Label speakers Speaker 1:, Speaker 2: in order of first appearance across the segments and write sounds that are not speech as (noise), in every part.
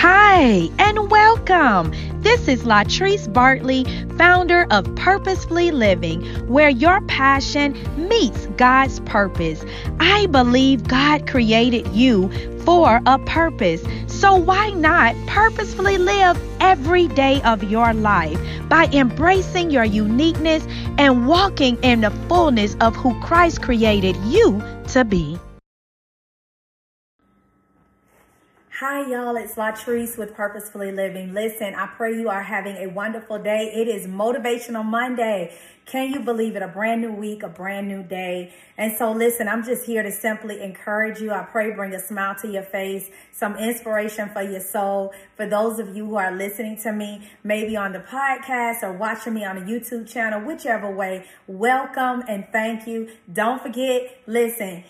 Speaker 1: Hi, and welcome. This is Latrice Bartley, founder of Purposefully Living, where your passion meets God's purpose. I believe God created you for a purpose. So why not purposefully live every day of your life by embracing your uniqueness and walking in the fullness of who Christ created you to be?
Speaker 2: Hi, y'all. It's Latrice with Purposefully Living. Listen, I pray you are having a wonderful day. It is Motivational Monday. Can you believe it? A brand new week, a brand new day. And so listen, I'm just here to simply encourage you. I pray bring a smile to your face, some inspiration for your soul. For those of you who are listening to me, maybe on the podcast or watching me on a YouTube channel, whichever way, welcome and thank you. Don't forget, listen,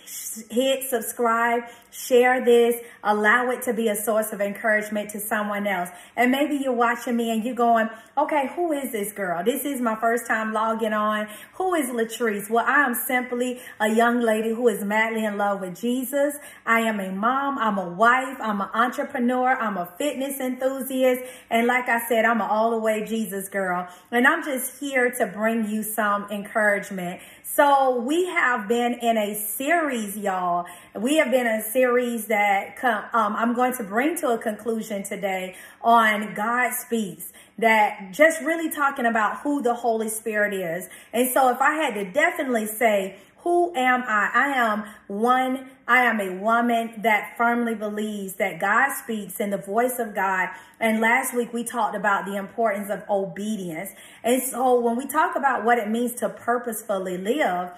Speaker 2: hit subscribe, share this, allow it to be a source of encouragement to someone else. And maybe you're watching me and you're going, okay, who is this girl? This is my first time logging on. Who is Latrice? Well, I am simply a young lady who is madly in love with Jesus. I am a mom. I'm a wife. I'm an entrepreneur. I'm a fitness enthusiast. And like I said, I'm an all the way Jesus girl. And I'm just here to bring you some encouragement. So we have been in a series, y'all. We have been a series that come, um, I'm going to bring to a conclusion today on God speaks that just really talking about who the Holy Spirit is. And so if I had to definitely say, who am I? I am one, I am a woman that firmly believes that God speaks in the voice of God. And last week we talked about the importance of obedience. And so when we talk about what it means to purposefully live,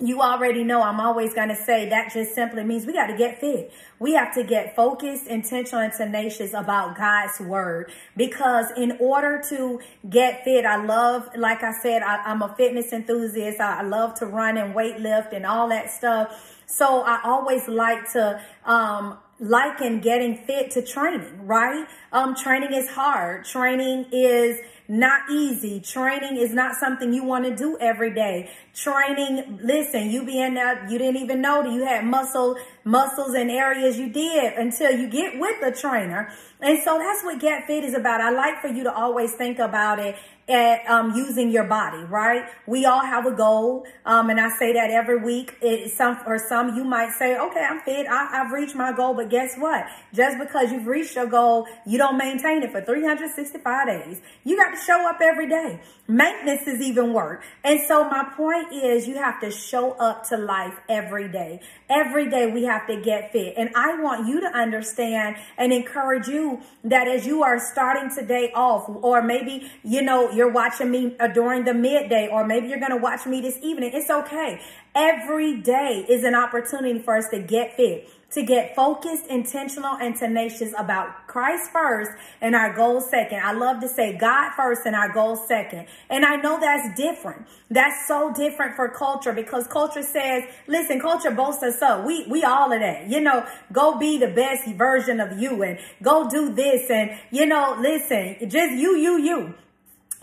Speaker 2: you already know I'm always going to say that just simply means we got to get fit. We have to get focused, intentional, and tenacious about God's word because in order to get fit, I love, like I said, I, am a fitness enthusiast. I, I love to run and weight lift and all that stuff. So I always like to, um, liken getting fit to training, right? Um, training is hard. Training is not easy. Training is not something you want to do every day. Training, listen, you being in there, you didn't even know that you had muscle, muscles and areas you did until you get with a trainer. And so that's what Get Fit is about. I like for you to always think about it at um, using your body, right? We all have a goal, um, and I say that every week. It, some or some you might say, "Okay, I'm fit. I, have reached my goal." But guess what? Just because you've reached your goal, you don't maintain it for 365 days. You got to show up every day. Maintenance is even work. And so my point is, you have to show up to life every day. Every day we have to get fit, and I want you to understand and encourage you that as you are starting today off, or maybe you know you're watching me uh, during the midday, or maybe you're going to watch me this evening. It's okay. Every day is an opportunity for us to get fit to get focused, intentional, and tenacious about Christ first and our goals second. I love to say God first and our goals second. And I know that's different. That's so different for culture because culture says, listen, culture boasts us up. We, we all of that, you know, go be the best version of you and go do this. And, you know, listen, just you, you, you.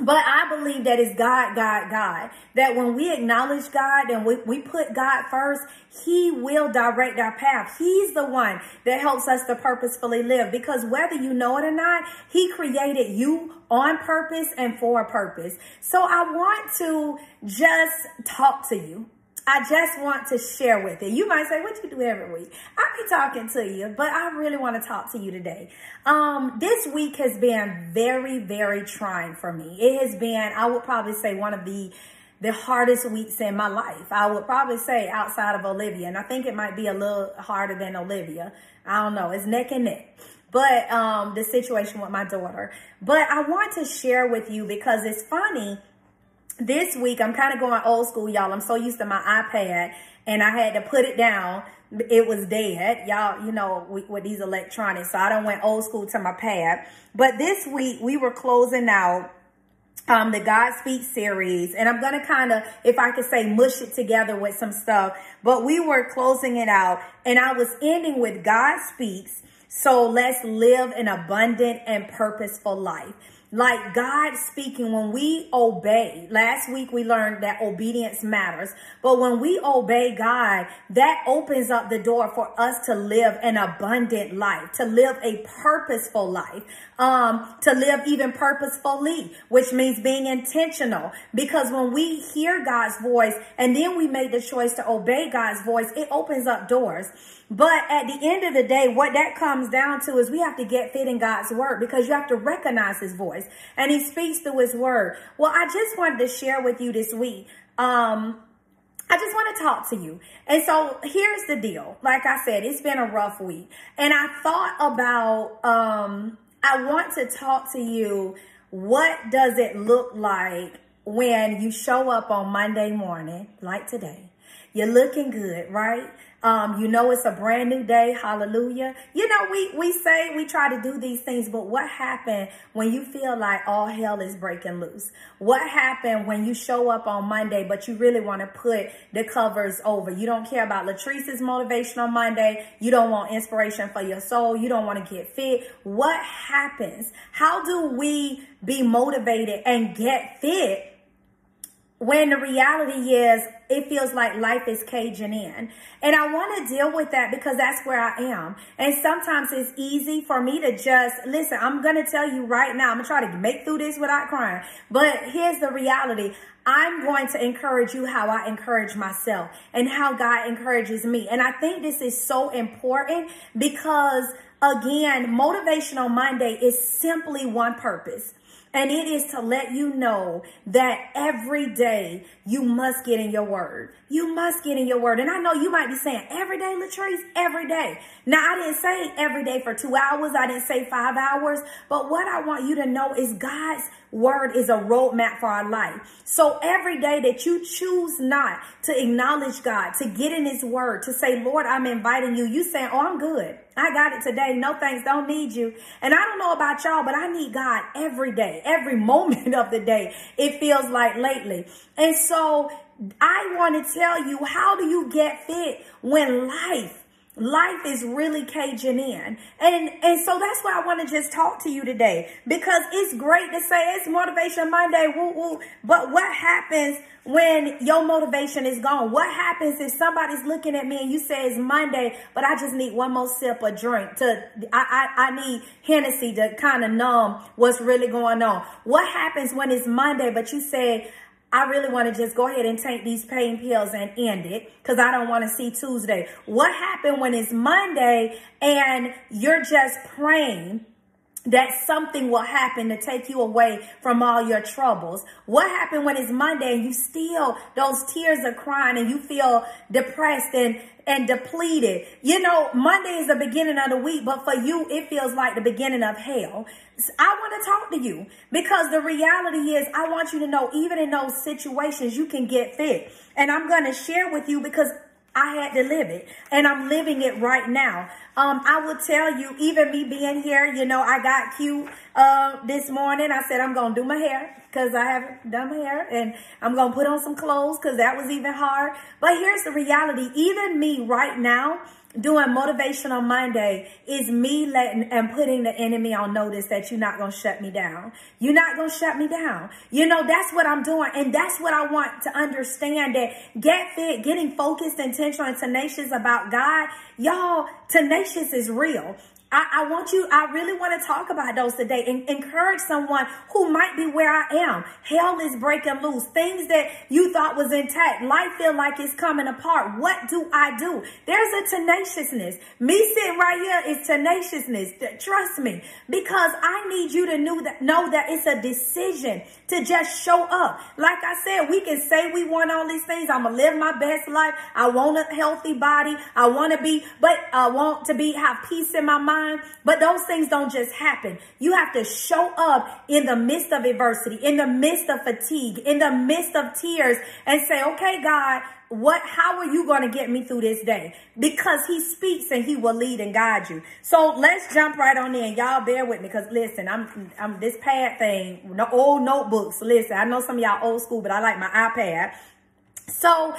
Speaker 2: But I believe that it's God, God, God. That when we acknowledge God and we, we put God first, He will direct our path. He's the one that helps us to purposefully live. Because whether you know it or not, He created you on purpose and for a purpose. So I want to just talk to you I just want to share with you. You might say, what you do every week? I be talking to you, but I really want to talk to you today. Um, this week has been very, very trying for me. It has been, I would probably say one of the the hardest weeks in my life. I would probably say outside of Olivia, and I think it might be a little harder than Olivia. I don't know. It's neck and neck. But um, the situation with my daughter. But I want to share with you because it's funny this week I'm kind of going old school, y'all. I'm so used to my iPad and I had to put it down. It was dead, y'all, you know, with these electronics. So I don't went old school to my pad. But this week we were closing out um, the God Speaks series. And I'm going to kind of, if I could say, mush it together with some stuff. But we were closing it out and I was ending with God Speaks. So let's live an abundant and purposeful life. Like God speaking, when we obey, last week we learned that obedience matters, but when we obey God, that opens up the door for us to live an abundant life, to live a purposeful life, um, to live even purposefully, which means being intentional. Because when we hear God's voice and then we make the choice to obey God's voice, it opens up doors. But at the end of the day, what that comes down to is we have to get fit in God's word because you have to recognize his voice and he speaks through his word. Well, I just wanted to share with you this week. Um, I just want to talk to you. And so here's the deal. Like I said, it's been a rough week. And I thought about, um, I want to talk to you. What does it look like when you show up on Monday morning, like today? You're looking good, right? Um, you know, it's a brand new day. Hallelujah. You know, we, we say we try to do these things, but what happened when you feel like all hell is breaking loose? What happened when you show up on Monday, but you really want to put the covers over? You don't care about Latrice's motivation on Monday. You don't want inspiration for your soul. You don't want to get fit. What happens? How do we be motivated and get fit when the reality is it feels like life is caging in. And I want to deal with that because that's where I am. And sometimes it's easy for me to just, listen, I'm to tell you right now, I'm to try to make through this without crying. But here's the reality. I'm going to encourage you how I encourage myself and how God encourages me. And I think this is so important because again, Motivational Monday is simply one purpose. And it is to let you know that every day you must get in your word. You must get in your word. And I know you might be saying, every day, Latrice, every day. Now, I didn't say every day for two hours. I didn't say five hours. But what I want you to know is God's word is a roadmap for our life. So every day that you choose not to acknowledge God, to get in his word, to say, Lord, I'm inviting you, you saying, oh, I'm good. I got it today. No thanks. Don't need you. And I don't know about y'all, but I need God every day, every (laughs) moment of the day. It feels like lately. And so I want to tell you, how do you get fit when life life is really caging in. And and so that's why I want to just talk to you today because it's great to say it's motivation Monday, woo woo. But what happens when your motivation is gone? What happens if somebody's looking at me and you say it's Monday, but I just need one more sip of drink to I I, I need Hennessy to kind of numb what's really going on? What happens when it's Monday, but you say I really want to just go ahead and take these pain pills and end it because I don't want to see Tuesday. What happened when it's Monday and you're just praying that something will happen to take you away from all your troubles. What happened when it's Monday and you still, those tears are crying and you feel depressed and, and depleted? You know, Monday is the beginning of the week, but for you, it feels like the beginning of hell. I want to talk to you because the reality is I want you to know even in those situations, you can get fit. And I'm going to share with you because I had to live it and I'm living it right now. Um, I will tell you, even me being here, you know, I got cute, uh, this morning. I said, I'm going to do my hair because I haven't done my hair and I'm going to put on some clothes because that was even hard. But here's the reality. Even me right now, doing motivational Monday is me letting and putting the enemy on notice that you're not going to shut me down. You're not going to shut me down. You know, that's what I'm doing. And that's what I want to understand that get fit, getting focused, intentional, and tenacious about God. Y'all, tenacious is real. I, I, want you, I really want to talk about those today and encourage someone who might be where I am. Hell is breaking loose. Things that you thought was intact. Life feel like it's coming apart. What do I do? There's a tenaciousness. Me sitting right here is tenaciousness. Trust me, because I need you to know that, know that it's a decision to just show up. Like I said, we can say we want all these things. I'm going to live my best life. I want a healthy body. I want to be, but I want to be, have peace in my mind mind, but those things don't just happen. You have to show up in the midst of adversity, in the midst of fatigue, in the midst of tears and say, okay, God, what how are you going to get me through this day? Because he speaks and he will lead and guide you. So let's jump right on in. Y'all bear with me because listen i'm i'm this pad thing no old notebooks. Listen i know some of y'all old school but i like my ipad. So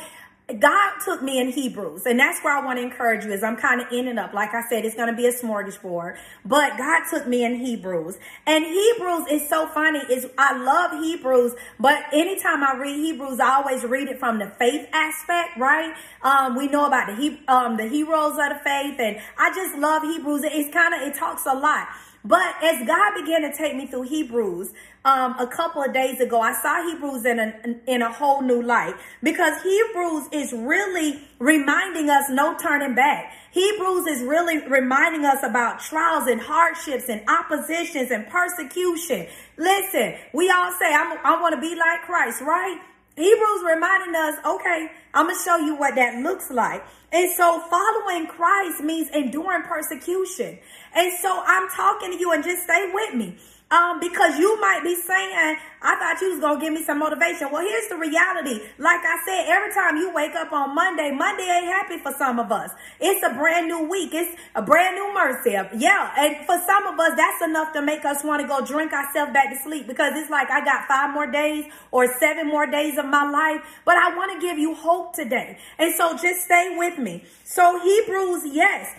Speaker 2: God took me in Hebrews, and that's where I want to encourage you. Is I'm kind of ending up, like I said, it's going to be a smorgasbord, but God took me in Hebrews, and Hebrews is so funny. Is I love Hebrews, but anytime I read Hebrews, I always read it from the faith aspect, right? Um, we know about the he, um, the heroes of the faith, and I just love Hebrews. It's kind of it talks a lot. But as God began to take me through Hebrews, um, a couple of days ago, I saw Hebrews in a, in a whole new light because Hebrews is really reminding us no turning back. Hebrews is really reminding us about trials and hardships and oppositions and persecution. Listen, we all say, I want to be like Christ, right? Hebrews reminding us, okay, I'm going to show you what that looks like. And so following Christ means enduring persecution. And so I'm talking to you and just stay with me. Um, because you might be saying, I thought you was going to give me some motivation. Well, here's the reality. Like I said, every time you wake up on Monday, Monday ain't happy for some of us. It's a brand new week. It's a brand new mercy. Yeah. And for some of us, that's enough to make us want to go drink ourselves back to sleep because it's like I got five more days or seven more days of my life. But I want to give you hope today. And so just stay with me. So Hebrews, yes.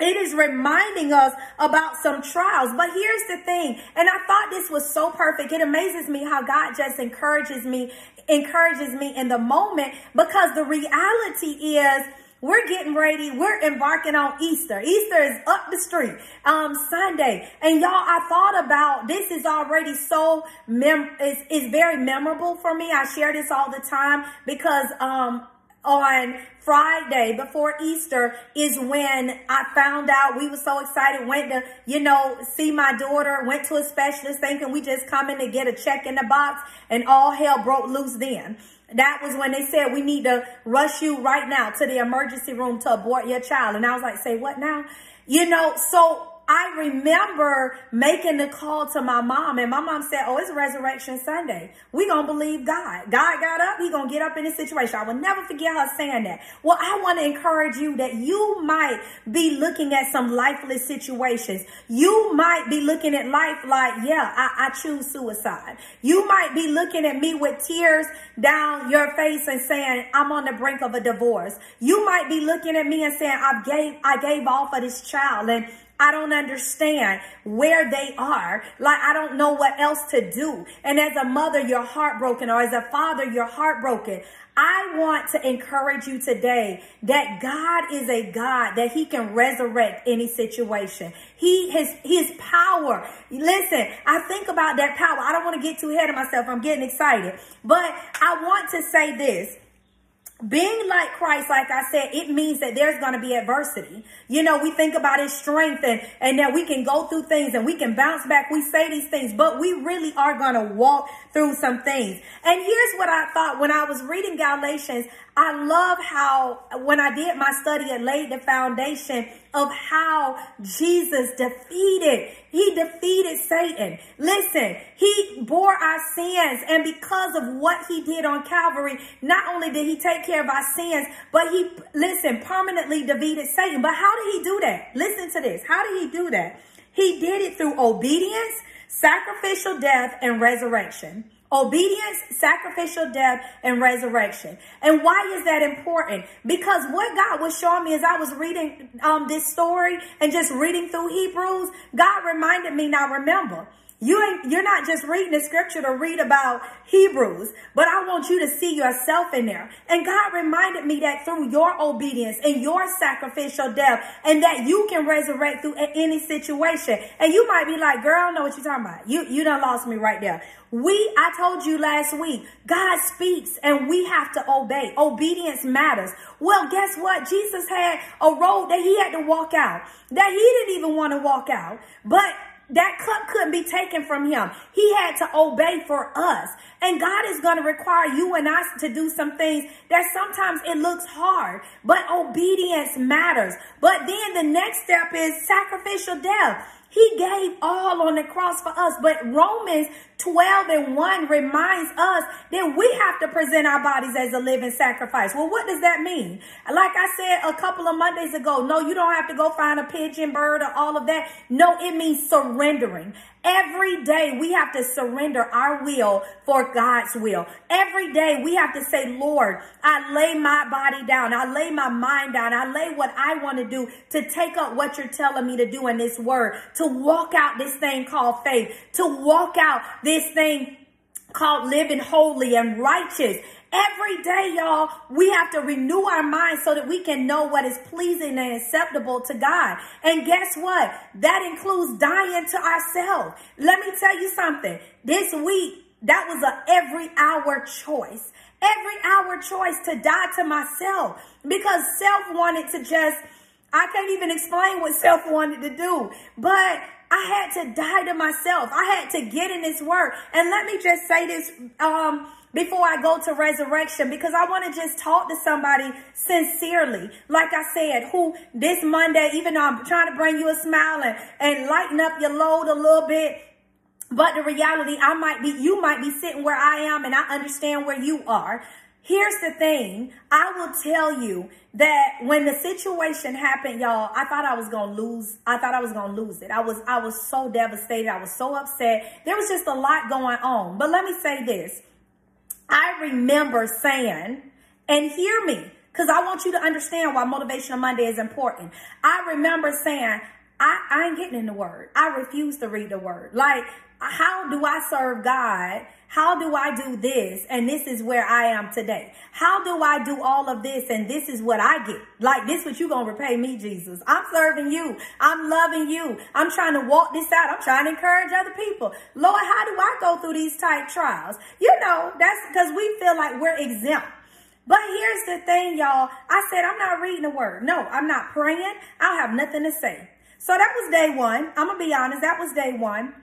Speaker 2: It is reminding us about some trials. But here's the thing, and I thought this was so perfect. It amazes me how God just encourages me, encourages me in the moment because the reality is we're getting ready. We're embarking on Easter. Easter is up the street, um, Sunday. And y'all, I thought about this is already so mem, is, is very memorable for me. I share this all the time because, um, on Friday before Easter is when I found out we were so excited, went to, you know, see my daughter, went to a specialist thinking we just coming to get a check in the box and all hell broke loose then. That was when they said we need to rush you right now to the emergency room to abort your child. And I was like, say what now? You know, so I remember making the call to my mom, and my mom said, "Oh, it's Resurrection Sunday. We gonna believe God. God got up. He gonna get up in this situation." I will never forget her saying that. Well, I want to encourage you that you might be looking at some lifeless situations. You might be looking at life like, "Yeah, I, I choose suicide." You might be looking at me with tears down your face and saying, "I'm on the brink of a divorce." You might be looking at me and saying, "I gave I gave all for this child and." I don't understand where they are. Like, I don't know what else to do. And as a mother, you're heartbroken, or as a father, you're heartbroken. I want to encourage you today that God is a God that he can resurrect any situation. He has his power. Listen, I think about that power. I don't want to get too ahead of myself. I'm getting excited, but I want to say this being like Christ, like I said, it means that there's going to be adversity. You know, we think about his strength and, and that we can go through things and we can bounce back. We say these things, but we really are going to walk through some things. And here's what I thought when I was reading Galatians, I love how when I did my study, and laid the foundation of how Jesus defeated. He defeated Satan. Listen, he bore our sins. And because of what he did on Calvary, not only did he take care of our sins, but he, listen, permanently defeated Satan. But how did he do that? Listen to this. How did he do that? He did it through obedience, sacrificial death, and resurrection. Obedience, sacrificial death, and resurrection. And why is that important? Because what God was showing me as I was reading um, this story and just reading through Hebrews, God reminded me, now remember, you ain't, you're not just reading the scripture to read about Hebrews, but I want you to see yourself in there. And God reminded me that through your obedience and your sacrificial death, and that you can resurrect through any situation. And you might be like, girl, I don't know what you're talking about. You, you done lost me right there. We, I told you last week, God speaks and we have to obey. Obedience matters. Well, guess what? Jesus had a road that he had to walk out, that he didn't even want to walk out, but that cup couldn't be taken from him. He had to obey for us. And God is going to require you and us to do some things that sometimes it looks hard, but obedience matters. But then the next step is sacrificial death. He gave all on the cross for us. But Romans 12 and 1 reminds us that we have to present our bodies as a living sacrifice. Well, what does that mean? Like I said a couple of Mondays ago, no, you don't have to go find a pigeon bird or all of that. No, it means surrendering. Every day we have to surrender our will for God's will. Every day we have to say, Lord, I lay my body down. I lay my mind down. I lay what I want to do to take up what you're telling me to do in this word, to walk out this thing called faith, to walk out this thing called living holy and righteous. Every day, y'all, we have to renew our minds so that we can know what is pleasing and acceptable to God. And guess what? That includes dying to ourselves. Let me tell you something. This week, that was a every hour choice. Every hour choice to die to myself because self wanted to just, I can't even explain what self wanted to do, but I had to die to myself. I had to get in this work. And let me just say this, um, before I go to resurrection because I want to just talk to somebody sincerely. Like I said, who this Monday, even though I'm trying to bring you a smile and, and lighten up your load a little bit, but the reality, I might be, you might be sitting where I am and I understand where you are. Here's the thing. I will tell you that when the situation happened, y'all, I thought I was going to lose. I thought I was going to lose it. I was, I was so devastated. I was so upset. There was just a lot going on. But let me say this. I remember saying, and hear me, because I want you to understand why Motivational Monday is important. I remember saying, I, I ain't getting in the word. I refuse to read the word. Like, how do I serve God? How do I do this? And this is where I am today. How do I do all of this? And this is what I get. Like this, what you gonna repay me, Jesus. I'm serving you. I'm loving you. I'm trying to walk this out. I'm trying to encourage other people. Lord, how do I go through these type trials? You know, that's because we feel like we're exempt. But here's the thing, y'all. I said, I'm not reading the word. No, I'm not praying. I have nothing to say. So that was day one. I'm going to be honest. That was day one.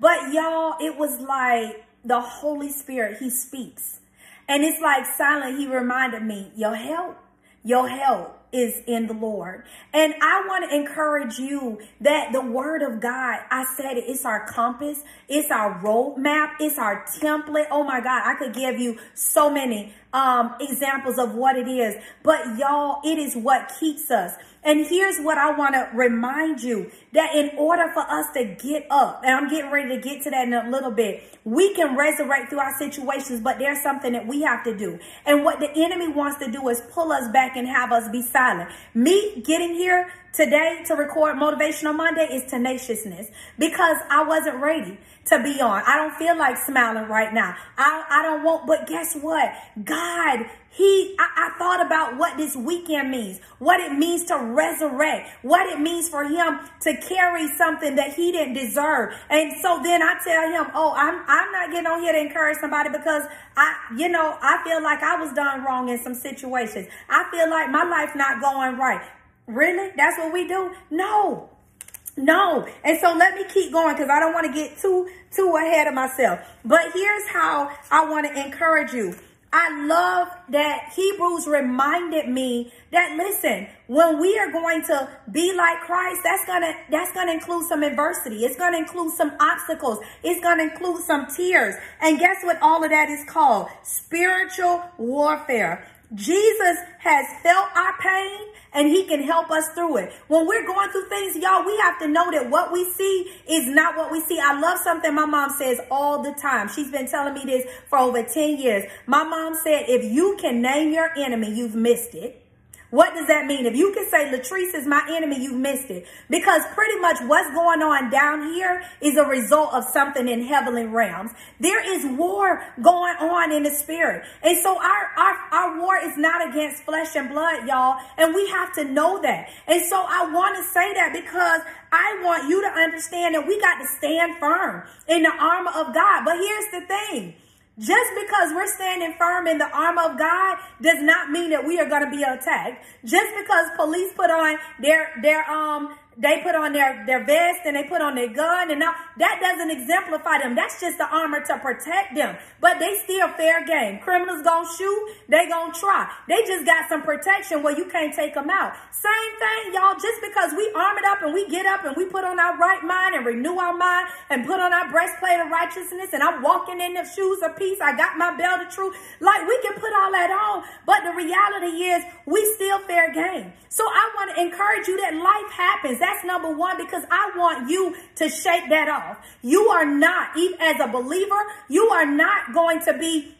Speaker 2: But y'all, it was like the Holy Spirit, he speaks. And it's like silent. He reminded me, your help, your help is in the Lord. And I want to encourage you that the word of God, I said it, it's our compass, it's our roadmap, it's our template. Oh my God, I could give you so many um, examples of what it is. But y'all, it is what keeps us. And here's what I want to remind you that in order for us to get up, and I'm getting ready to get to that in a little bit, we can resurrect through our situations, but there's something that we have to do. And what the enemy wants to do is pull us back and have us be silent. Me getting here today to record Motivational Monday is tenaciousness because I wasn't ready to be on. I don't feel like smiling right now. I, I don't want, but guess what? God, he, I, I thought about what this weekend means, what it means to resurrect, what it means for him to carry something that he didn't deserve. And so then I tell him, oh, I'm, I'm not getting on here to encourage somebody because I, you know, I feel like I was done wrong in some situations. I feel like my life not going right. Really? That's what we do? No. No. And so let me keep going because I don't want to get too, too ahead of myself. But here's how I want to encourage you. I love that Hebrews reminded me that listen, when we are going to be like Christ, that's gonna that's gonna include some adversity. It's gonna include some obstacles. It's gonna include some tears. And guess what all of that is called? Spiritual warfare. Jesus has felt our pain and he can help us through it. When we're going through things, y'all, we have to know that what we see is not what we see. I love something my mom says all the time. She's been telling me this for over 10 years. My mom said, if you can name your enemy, you've missed it. What does that mean? If you can say Latrice is my enemy, you've missed it. Because pretty much what's going on down here is a result of something in heavenly realms. There is war going on in the spirit. And so our, our, war is not against flesh and blood, y'all. And we have to know that. And so I want to say that because I want you to understand that we got to stand firm in the armor of God. But here's the thing. Just because we're standing firm in the arm of God does not mean that we are going to be attacked. Just because police put on their their um they put on their, their vest and they put on their gun and now that doesn't exemplify them. That's just the armor to protect them. But they still fair game. Criminals gonna shoot, they gonna try. They just got some protection where you can't take them out. Same thing, y'all. Just because we armored up and we get up and we put on our right mind and renew our mind and put on our breastplate of righteousness and I'm walking in the shoes of peace. I got my belt of truth. Like we can put all that on, but the reality is we still fair game. So I want to encourage you that life happens That's number one because I want you to shake that off. You are not, even as a believer, you are not going to be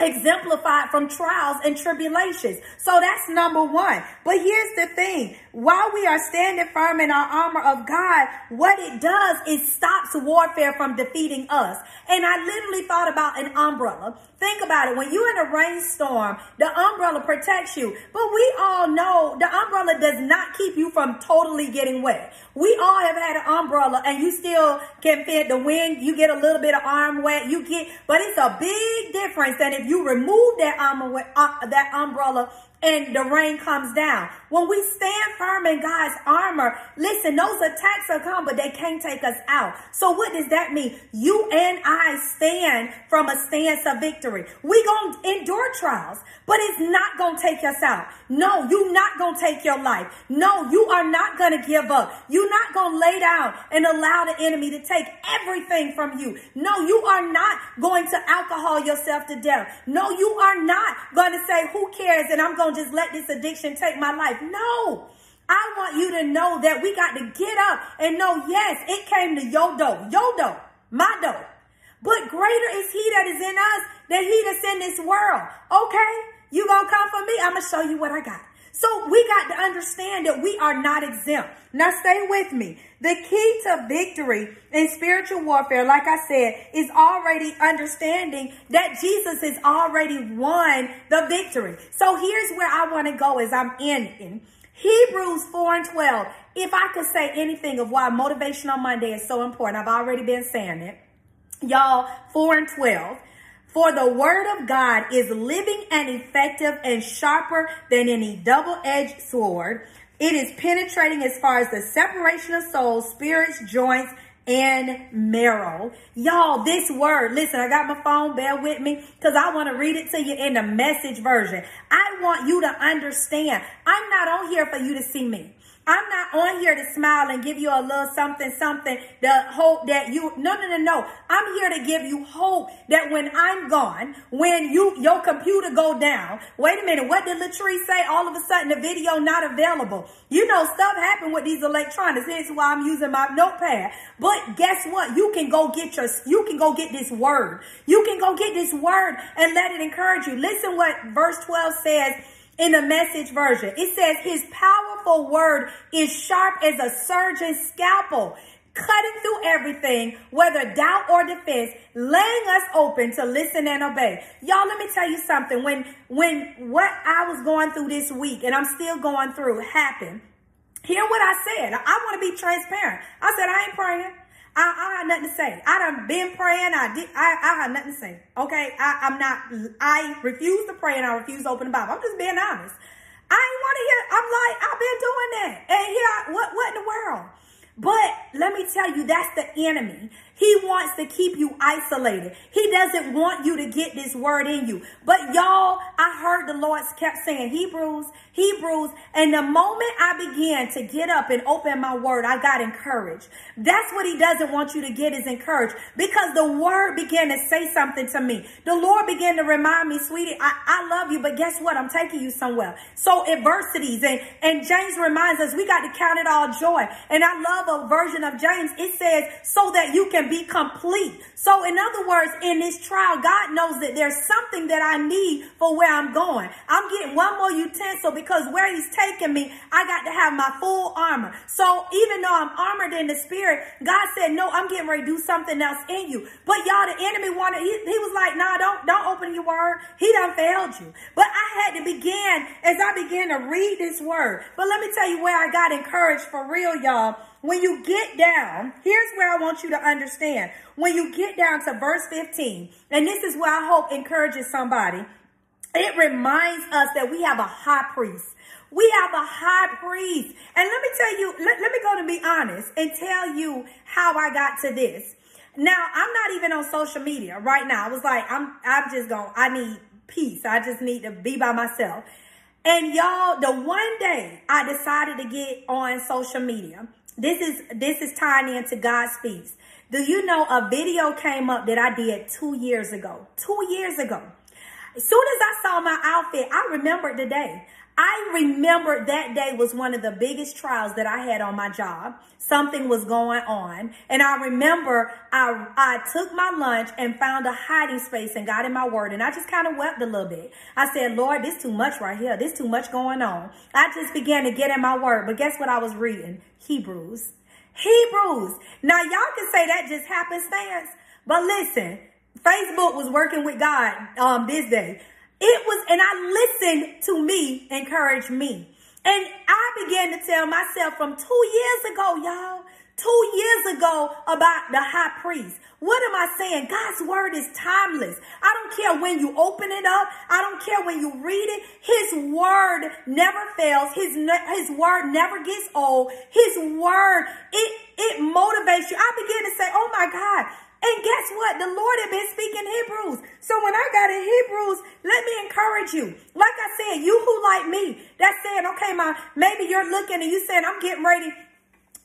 Speaker 2: exemplified from trials and tribulations. So that's number one. But here's the thing. While we are standing firm in our armor of God, what it does is stops warfare from defeating us. And I literally thought about an umbrella. Think about it. When you're in a rainstorm, the umbrella protects you. But we all know the umbrella does not keep you from totally getting wet. We all have had an umbrella and you still can fit the wind. You get a little bit of arm wet. You get, but it's a big difference than if you remove that, um, uh, that umbrella and the rain comes down. When we stand firm in God's armor, listen, those attacks will come, but they can't take us out. So what does that mean? You and I stand from a stance of victory. We gonna endure trials, but it's not gonna take us out. No, you not gonna take your life. No, you are not gonna give up. You're not gonna lay down and allow the enemy to take everything from you. No, you are not going to alcohol yourself to death. No, you are not to say, who cares? And I'm going to just let this addiction take my life. No. I want you to know that we got to get up and know, yes, it came to your door, your my door. But greater is he that is in us than he that's in this world. Okay? You gonna come for me? I'm gonna show you what I got. So we got to understand that we are not exempt. Now stay with me. The key to victory in spiritual warfare, like I said, is already understanding that Jesus has already won the victory. So here's where I want to go as I'm ending. Hebrews 4 and 12. If I could say anything of why Motivational Monday is so important, I've already been saying it. Y'all, 4 and 12. For the word of God is living and effective and sharper than any double-edged sword. It is penetrating as far as the separation of souls, spirits, joints, and marrow. Y'all, this word, listen, I got my phone, bear with me, because I want to read it to you in the message version. I want you to understand, I'm not on here for you to see me. I'm not on here to smile and give you a little something, something, the hope that you, no, no, no, no. I'm here to give you hope that when I'm gone, when you, your computer go down, wait a minute, what did Latrice say? All of a sudden the video not available. You know, stuff happened with these electronics. Hence why I'm using my notepad. But guess what? You can go get your, you can go get this word. You can go get this word and let it encourage you. Listen what verse 12 says in the message version. It says his powerful word is sharp as a surgeon's scalpel, cutting through everything, whether doubt or defense, laying us open to listen and obey. Y'all, let me tell you something. When, when what I was going through this week and I'm still going through happened, hear what I said. I want to be transparent. I said, I ain't praying. I, I have nothing to say. I done been praying. I did. I, I have nothing to say. Okay. I, I'm not, I refuse to pray and I refuse to open the Bible. I'm just being honest. I ain't want to hear, I'm like, I've been doing that. And here, I, what, what in the world? But let me tell you, that's the enemy. He wants to keep you isolated. He doesn't want you to get this word in you. But y'all, I heard the Lord kept saying Hebrews, Hebrews. And the moment I began to get up and open my word, I got encouraged. That's what he doesn't want you to get is encouraged because the word began to say something to me. The Lord began to remind me, sweetie, I, I love you, but guess what? I'm taking you somewhere. So adversities and, and James reminds us we got to count it all joy. And I love a version of James. It says, so that you can be complete. So in other words, in this trial, God knows that there's something that I need for where I'm going. I'm getting one more utensil because where he's taking me, I got to have my full armor. So even though I'm armored in the spirit, God said, no, I'm getting ready to do something else in you. But y'all, the enemy wanted, he, he was like, nah, don't, don't open your word. He done failed you. But I had to begin as I began to read this word. But let me tell you where I got encouraged for real, y'all when you get down, here's where I want you to understand. When you get down to verse 15, and this is where I hope encourages somebody, it reminds us that we have a high priest. We have a high priest. And let me tell you, let, let me go to be honest and tell you how I got to this. Now, I'm not even on social media right now. I was like, I'm, I'm just going, I need peace. I just need to be by myself. And y'all, the one day I decided to get on social media, this is this is tying into God speaks. Do you know a video came up that I did two years ago? Two years ago. As soon as I saw my outfit, I remembered the day. I remember that day was one of the biggest trials that I had on my job. Something was going on. And I remember I, I took my lunch and found a hiding space and got in my word. And I just kind of wept a little bit. I said, Lord, this too much right here. This too much going on. I just began to get in my word. But guess what I was reading? Hebrews. Hebrews. Now y'all can say that just happenstance. But listen, Facebook was working with God um, this day. It was, and I listened to me encourage me. And I began to tell myself from two years ago, y'all, two years ago about the high priest. What am I saying? God's word is timeless. I don't care when you open it up. I don't care when you read it. His word never fails. His, his word never gets old. His word, it, it motivates you. I begin to say, oh my God, and guess what? The Lord had been speaking Hebrews. So when I got in Hebrews, let me encourage you. Like I said, you who like me, that's saying, okay, my maybe you're looking and you saying, I'm getting ready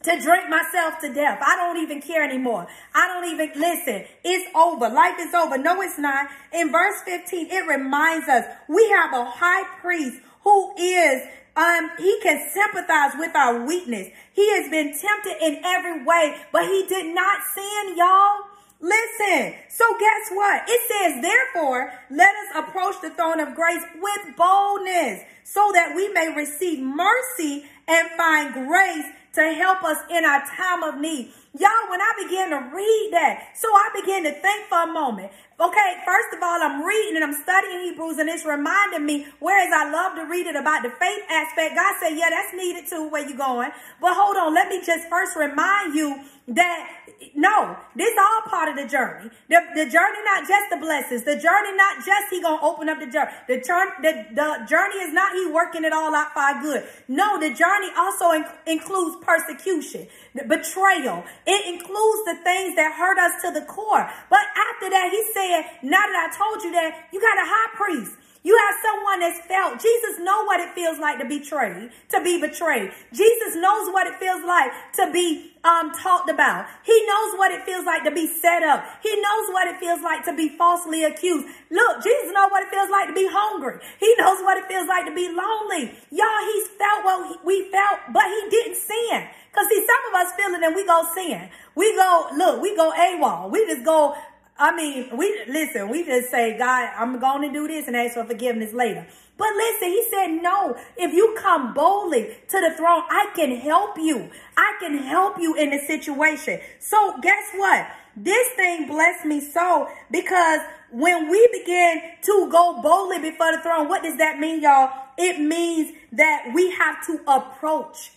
Speaker 2: to drink myself to death. I don't even care anymore. I don't even listen. It's over. Life is over. No, it's not. In verse 15, it reminds us we have a high priest who is um, he can sympathize with our weakness. He has been tempted in every way, but he did not sin, y'all. Listen, so guess what? It says, therefore, let us approach the throne of grace with boldness so that we may receive mercy and find grace to help us in our time of need. Y'all, when I began to read that, so I began to think for a moment. Okay, first of all, I'm reading and I'm studying Hebrews and it's reminding me, whereas I love to read it about the faith aspect, God said, yeah, that's needed too, where you going. But hold on, let me just first remind you that no, this all part of the journey. The, the journey not just the blessings. The journey not just he gonna open up the journey. The, turn, the, the journey is not he working it all out for good. No, the journey also in, includes persecution, the betrayal. It includes the things that hurt us to the core. But after that, he said, now that I told you that, you got a high priest. You have someone that's felt. Jesus know what it feels like to be betrayed, to be betrayed. Jesus knows what it feels like to be um, talked about. He knows what it feels like to be set up. He knows what it feels like to be falsely accused. Look, Jesus knows what it feels like to be hungry. He knows what it feels like to be lonely. Y'all, he's felt what we felt, but he didn't sin. Cause see, some of us feel it and we go sin. We go, look, we go AWOL. We just go I mean, we listen, we just say, God, I'm going to do this and ask for forgiveness later. But listen, he said, no, if you come boldly to the throne, I can help you. I can help you in the situation. So guess what? This thing blessed me so because when we begin to go boldly before the throne, what does that mean, y'all? It means that we have to approach.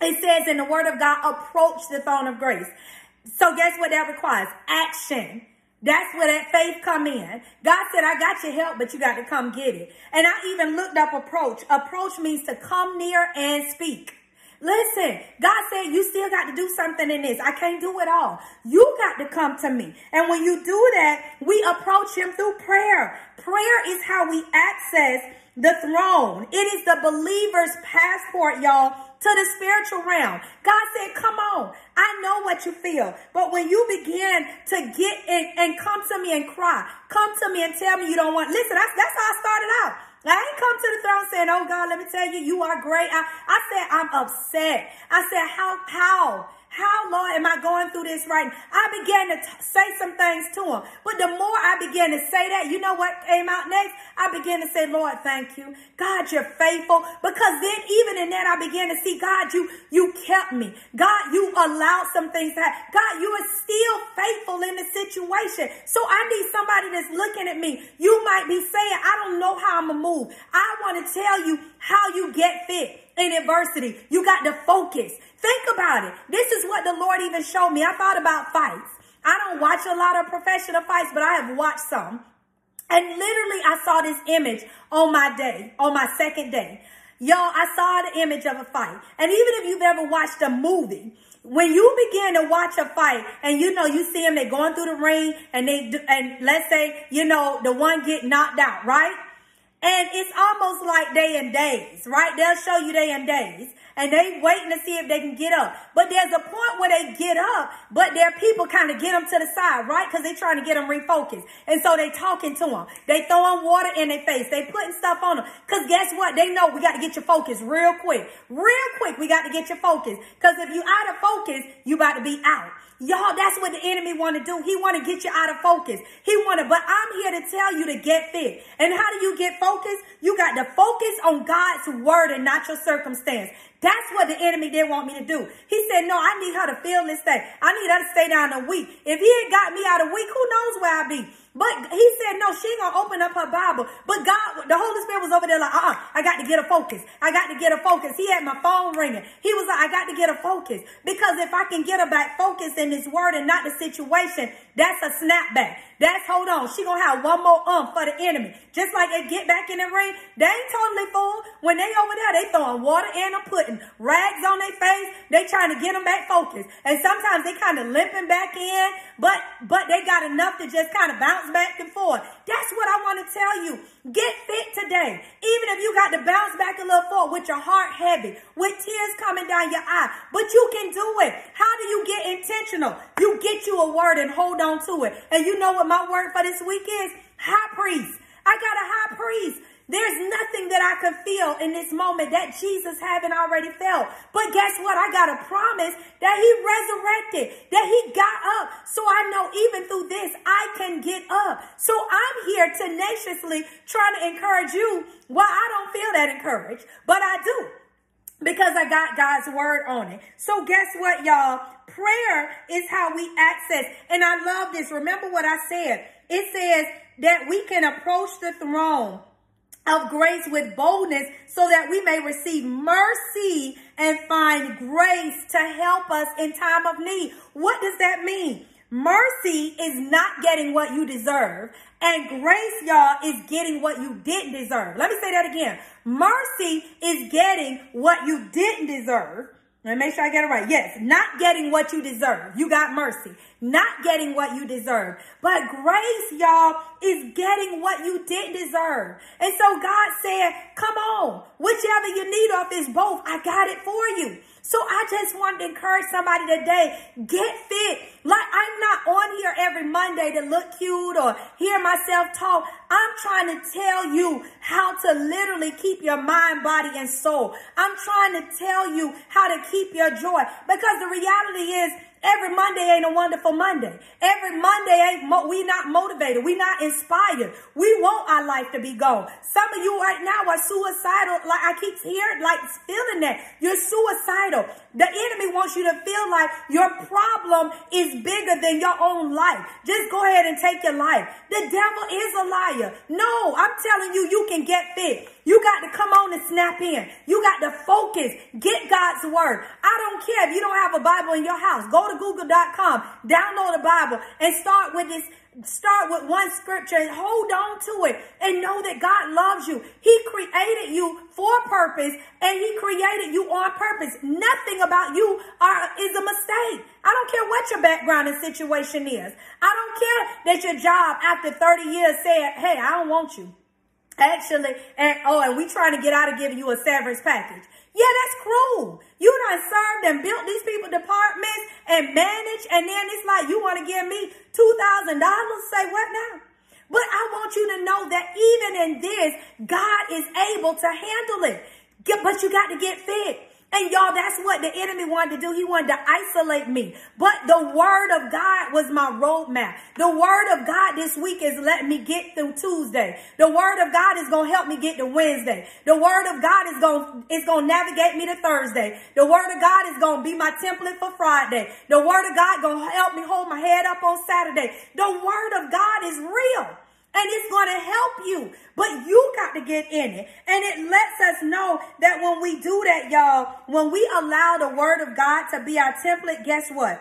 Speaker 2: It says in the word of God, approach the throne of grace. So guess what that requires? Action. That's where that faith come in. God said, I got your help, but you got to come get it. And I even looked up approach. Approach means to come near and speak. Listen, God said you still got to do something in this. I can't do it all. You got to come to me. And when you do that, we approach him through prayer. Prayer is how we access the throne. It is the believer's passport, y'all, to the spiritual realm. God said, come on. I know what you feel. But when you begin to get in and come to me and cry, come to me and tell me you don't want, listen, that's, that's how I started out. I ain't come to the throne saying, oh God, let me tell you, you are great. I, I said, I'm upset. I said, how, how? How, Lord, am I going through this right? I began to say some things to him. But the more I began to say that, you know what came out next? I began to say, Lord, thank you. God, you're faithful. Because then even in that, I began to see, God, you, you kept me. God, you allowed some things to happen. God, you are still faithful in the situation. So I need somebody that's looking at me. You might be saying, I don't know how I'm going to move. I want to tell you how you get fit in adversity. You got to focus. Think about it. This is what the Lord even showed me. I thought about fights. I don't watch a lot of professional fights, but I have watched some. And literally, I saw this image on my day, on my second day. Y'all, I saw the image of a fight. And even if you've ever watched a movie, when you begin to watch a fight and you know you see them they going through the ring and they do, and let's say you know the one get knocked out right and it's almost like day and days right they'll show you day and days and they waiting to see if they can get up. But there's a point where they get up, but their people kind of get them to the side, right? Because they trying to get them refocused. And so they talking to them. They throwing water in their face. They putting stuff on them. Because guess what? They know we got to get your focus real quick. Real quick, we got to get your focus. Because if you out of focus, you about to be out. Y'all, that's what the enemy want to do. He want to get you out of focus. He want to, but I'm here to tell you to get fit. And how do you get focused? You got to focus on God's word and not your circumstance. That's what the enemy didn't want me to do. He said, no, I need her to feel this thing. I need her to stay down a week. If he had got me out a week, who knows where I'd be? But he said, no, she gonna open up her Bible. But God, the Holy Spirit was over there like, uh-uh, I got to get a focus. I got to get a focus. He had my phone ringing. He was like, I got to get a focus. Because if I can get her back focused in this word and not the situation, that's a snapback. That's hold on. She gonna have one more um for the enemy. Just like they get back in the ring, they ain't totally full. When they over there, they throwing water in and a putting rags on their face. They trying to get them back focused. And sometimes they kind of limping back in, but but they got enough to just kind of bounce back and forth. That's what I want to tell you. Get fit today. Even if you got to bounce back a little forward with your heart heavy, with tears coming down your eye, but you can do it. How do you get intentional? You get you a word and hold on to it. And you know what my word for this week is? High priest. I got a high priest. There's nothing that I can feel in this moment that Jesus haven't already felt. But guess what? I got a promise that he resurrected, that he got up. So I know even through this, I can get up. So I'm here tenaciously trying to encourage you. Well, I don't feel that encouraged, but I do because I got God's word on it. So guess what, y'all? Prayer is how we access. And I love this. Remember what I said. It says that we can approach the throne of grace with boldness so that we may receive mercy and find grace to help us in time of need. What does that mean? Mercy is not getting what you deserve, and grace, y'all, is getting what you didn't deserve. Let me say that again. Mercy is getting what you didn't deserve, let me make sure I get it right. Yes, not getting what you deserve. You got mercy. Not getting what you deserve. But grace, y'all, is getting what you didn't deserve. And so God said, come on, whichever you need of is both. I got it for you. So I just wanted to encourage somebody today, get fit. Like I'm not on here every Monday to look cute or hear myself talk. I'm trying to tell you how to literally keep your mind, body, and soul. I'm trying to tell you how to keep your joy because the reality is Every Monday ain't a wonderful Monday. Every Monday ain't mo- we not motivated. We not inspired. We want our life to be gone. Some of you right now are suicidal. Like I keep hearing, like feeling that you're suicidal. The enemy wants you to feel like your problem is bigger than your own life. Just go ahead and take your life. The devil is a liar. No, I'm telling you, you can get fit. You got to come on and snap in. You got to focus. Get God's word. I don't care if you don't have a Bible in your house. Go to google.com, download a Bible, and start with this start with one scripture and hold on to it and know that God loves you. He created you for purpose and he created you on purpose. Nothing about you are, is a mistake. I don't care what your background and situation is. I don't care that your job after 30 years said, hey, I don't want you. Actually, and oh, and we trying to get out of giving you a severance package. Yeah, that's cruel. You done served and built these people departments and managed, and then it's like you want to give me two thousand dollars. Say what now? But I want you to know that even in this, God is able to handle it. But you got to get fit. And y'all, that's what the enemy wanted to do. He wanted to isolate me. But the word of God was my roadmap. The word of God this week is letting me get through Tuesday. The word of God is going to help me get to Wednesday. The word of God is going, is going to navigate me to Thursday. The word of God is going to be my template for Friday. The word of God going to help me hold my head up on Saturday. The word of God is real and it's going to help you. But you got to get in it. And it lets us know that when we do that, y'all, when we allow the word of God to be our template, guess what?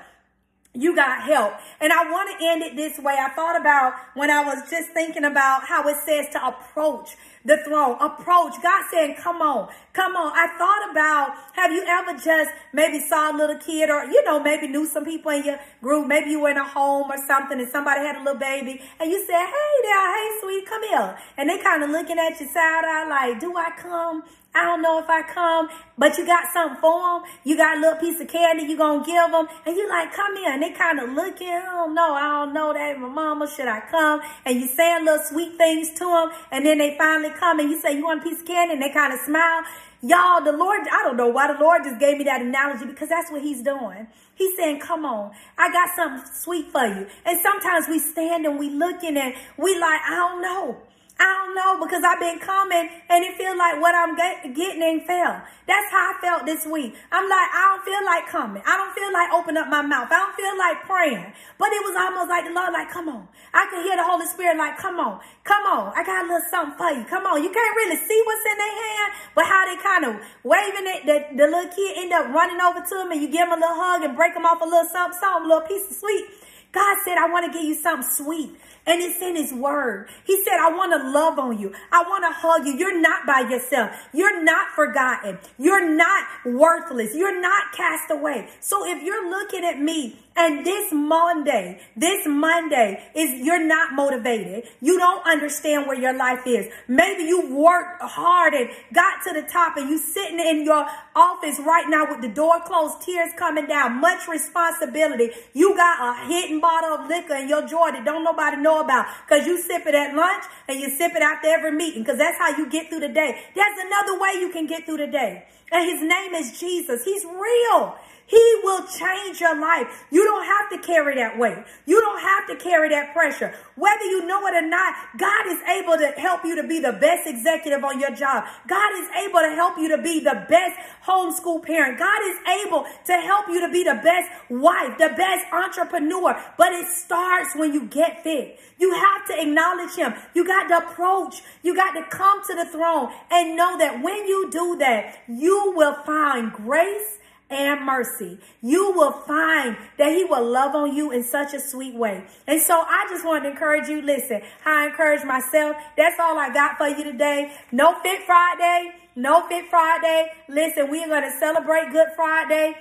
Speaker 2: You got help. And I want to end it this way. I thought about when I was just thinking about how it says to approach the throne. Approach. God saying, come on, come on. I thought about, have you ever just maybe saw a little kid or, you know, maybe knew some people in your group. Maybe you were in a home or something and somebody had a little baby and you said, hey there, hey sweet, come here. And they kind of looking at you side eye like, do I come? I don't know if I come, but you got something for them. You got a little piece of candy you going to give them. And you like, come here. And they kind of looking, I don't know. I don't know that. My mama, should I come? And you saying little sweet things to them. And then they finally come and you say, you want a piece of candy? And they kind of smile. Y'all, the Lord, I don't know why the Lord just gave me that analogy because that's what he's doing. He's saying, come on, I got something sweet for you. And sometimes we stand and we looking and we like, I don't know. I don't know because I've been coming and it feels like what I'm get, getting ain't fell. That's how I felt this week. I'm like, I don't feel like coming. I don't feel like opening up my mouth. I don't feel like praying. But it was almost like the Lord, like, come on. I could hear the Holy Spirit, like, come on, come on. I got a little something for you. Come on. You can't really see what's in their hand, but how they kind of waving it. The, the little kid end up running over to him and you give him a little hug and break him off a little something, something, a little piece of sweet. God said, I want to give you something sweet. And it's in his word. He said, I want to love on you. I want to hug you. You're not by yourself. You're not forgotten. You're not worthless. You're not cast away. So if you're looking at me and this Monday, this Monday is you're not motivated. You don't understand where your life is. Maybe you worked hard and got to the top and you sitting in your office right now with the door closed, tears coming down, much responsibility. You got a hidden bottle of liquor in your drawer that don't nobody know about because you sip it at lunch and you sip it after every meeting because that's how you get through the day. There's another way you can get through the day. And his name is Jesus. He's real. He will change your life. You don't have to carry that weight. You don't have to carry that pressure. Whether you know it or not, God is able to help you to be the best executive on your job. God is able to help you to be the best homeschool parent. God is able to help you to be the best wife, the best entrepreneur. But it starts when you get fit. You have to acknowledge him. You got to approach. You got to come to the throne and know that when you do that, you will find grace and mercy. You will find that he will love on you in such a sweet way. And so I just want to encourage you. Listen, I encourage myself. That's all I got for you today. No Fit Friday. No Fit Friday. Listen, we are going to celebrate Good Friday.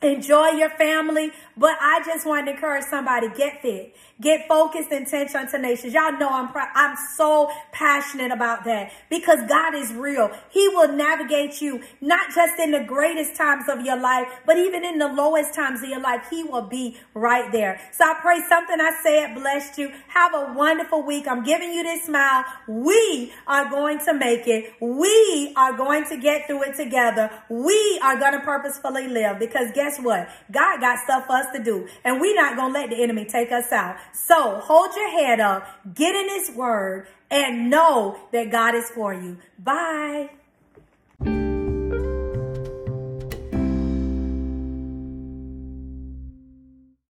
Speaker 2: Enjoy your family. But I just want to encourage somebody, get fit. Get focused, intentional, tenacious. Y'all know I'm I'm so passionate about that because God is real. He will navigate you not just in the greatest times of your life, but even in the lowest times of your life. He will be right there. So I pray something I said blessed you. Have a wonderful week. I'm giving you this smile. We are going to make it. We are going to get through it together. We are going to purposefully live because guess what? God got stuff for us to do, and we're not going to let the enemy take us out. So hold your head up, get in his word, and know that God is for you. Bye.